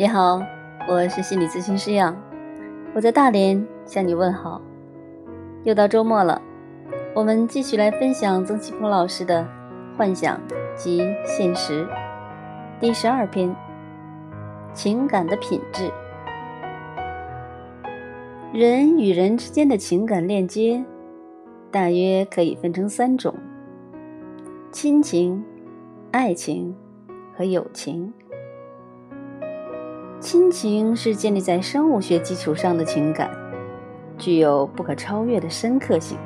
你好，我是心理咨询师杨，我在大连向你问好。又到周末了，我们继续来分享曾奇峰老师的《幻想及现实》第十二篇：情感的品质。人与人之间的情感链接，大约可以分成三种：亲情、爱情和友情。亲情是建立在生物学基础上的情感，具有不可超越的深刻性。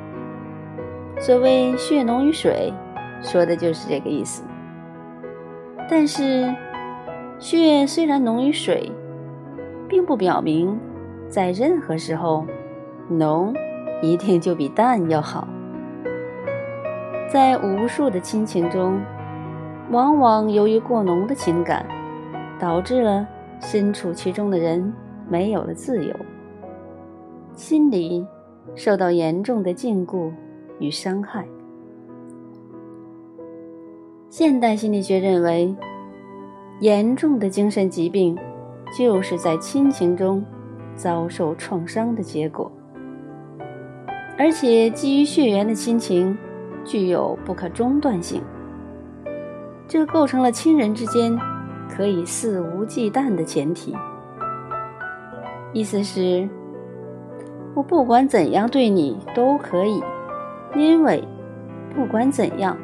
所谓“血浓于水”，说的就是这个意思。但是，血虽然浓于水，并不表明在任何时候浓一定就比淡要好。在无数的亲情中，往往由于过浓的情感，导致了。身处其中的人没有了自由，心理受到严重的禁锢与伤害。现代心理学认为，严重的精神疾病就是在亲情中遭受创伤的结果，而且基于血缘的亲情具有不可中断性，这构成了亲人之间。可以肆无忌惮的前提，意思是，我不管怎样对你都可以，因为不管怎样，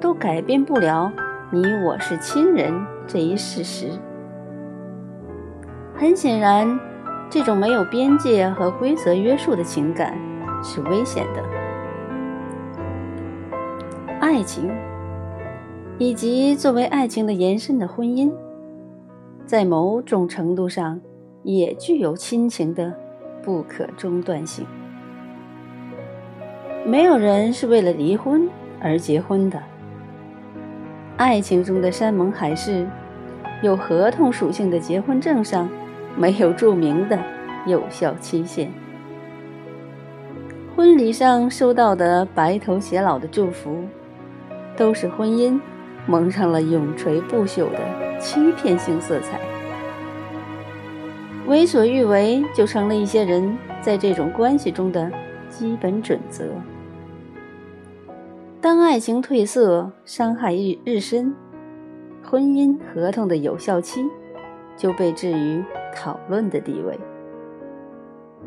都改变不了你我是亲人这一事实。很显然，这种没有边界和规则约束的情感是危险的。爱情。以及作为爱情的延伸的婚姻，在某种程度上也具有亲情的不可中断性。没有人是为了离婚而结婚的。爱情中的山盟海誓，有合同属性的结婚证上没有注明的有效期限。婚礼上收到的白头偕老的祝福，都是婚姻。蒙上了永垂不朽的欺骗性色彩，为所欲为就成了一些人在这种关系中的基本准则。当爱情褪色，伤害日日深，婚姻合同的有效期就被置于讨论的地位。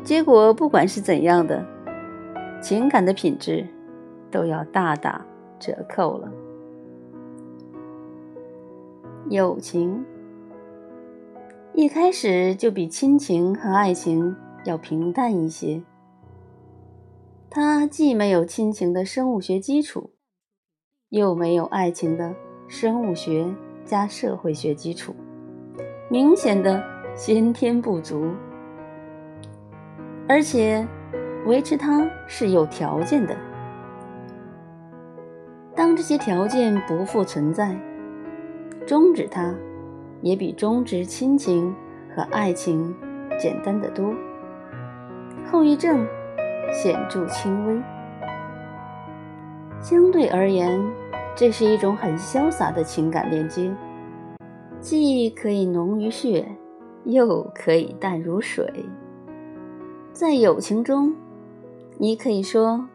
结果不管是怎样的，情感的品质都要大打折扣了。友情一开始就比亲情和爱情要平淡一些。它既没有亲情的生物学基础，又没有爱情的生物学加社会学基础，明显的先天不足。而且，维持它是有条件的。当这些条件不复存在。终止它，也比终止亲情和爱情简单的多。后遗症显著轻微。相对而言，这是一种很潇洒的情感连接，既可以浓于血，又可以淡如水。在友情中，你可以说：“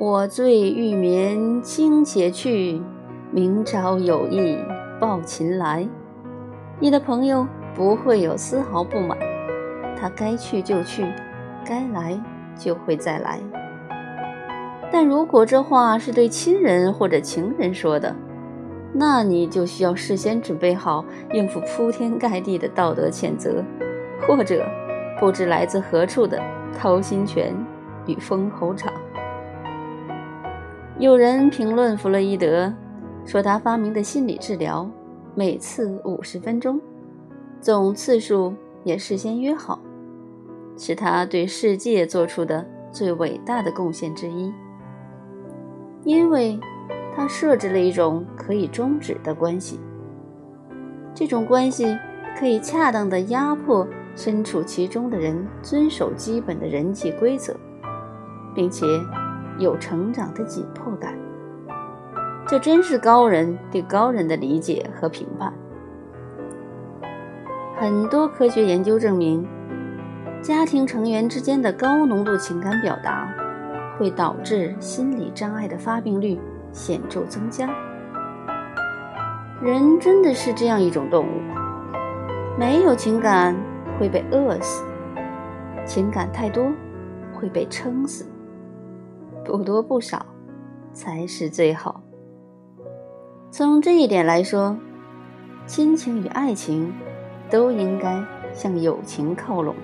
我醉欲眠卿且去，明朝有意。”抱琴来，你的朋友不会有丝毫不满，他该去就去，该来就会再来。但如果这话是对亲人或者情人说的，那你就需要事先准备好应付铺天盖地的道德谴责，或者不知来自何处的掏心拳与封喉掌。有人评论弗洛伊德。说他发明的心理治疗，每次五十分钟，总次数也事先约好，是他对世界做出的最伟大的贡献之一。因为，他设置了一种可以终止的关系，这种关系可以恰当的压迫身处其中的人遵守基本的人际规则，并且有成长的紧迫感。这真是高人对高人的理解和评判。很多科学研究证明，家庭成员之间的高浓度情感表达会导致心理障碍的发病率显著增加。人真的是这样一种动物，没有情感会被饿死，情感太多会被撑死，不多不少才是最好。从这一点来说，亲情与爱情。都应该向友情靠拢。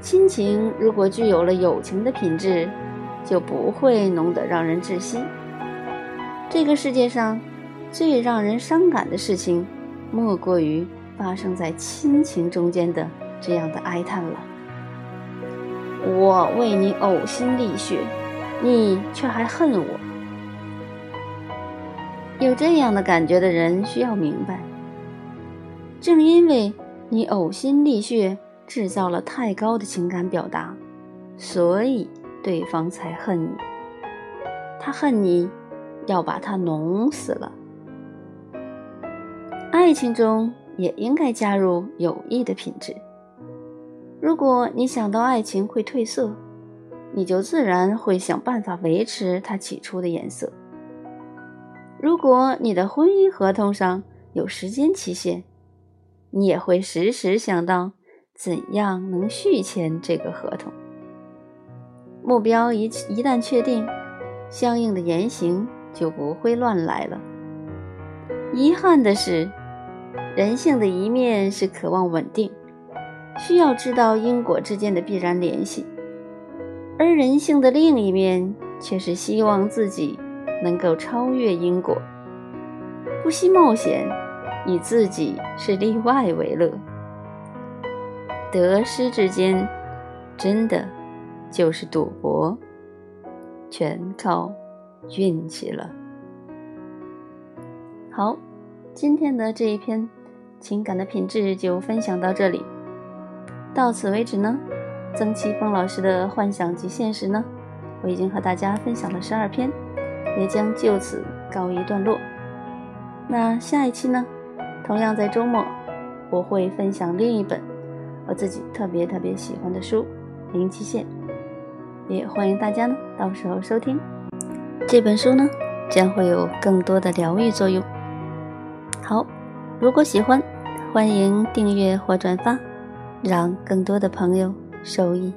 亲情如果具有了友情的品质，就不会浓得让人窒息。这个世界上最让人伤感的事情，莫过于发生在亲情中间的这样的哀叹了。我为你呕心沥血，你却还恨我。有这样的感觉的人，需要明白。正因为你呕心沥血，制造了太高的情感表达，所以对方才恨你。他恨你，要把他弄死了。爱情中也应该加入友谊的品质。如果你想到爱情会褪色，你就自然会想办法维持它起初的颜色。如果你的婚姻合同上有时间期限，你也会时时想到怎样能续签这个合同。目标一一旦确定，相应的言行就不会乱来了。遗憾的是，人性的一面是渴望稳定，需要知道因果之间的必然联系；而人性的另一面却是希望自己能够超越因果，不惜冒险。以自己是例外为乐，得失之间，真的就是赌博，全靠运气了。好，今天的这一篇情感的品质就分享到这里，到此为止呢。曾奇峰老师的幻想及现实呢，我已经和大家分享了十二篇，也将就此告一段落。那下一期呢？同样在周末，我会分享另一本我自己特别特别喜欢的书《零极限》，也欢迎大家呢到时候收听这本书呢，将会有更多的疗愈作用。好，如果喜欢，欢迎订阅或转发，让更多的朋友受益。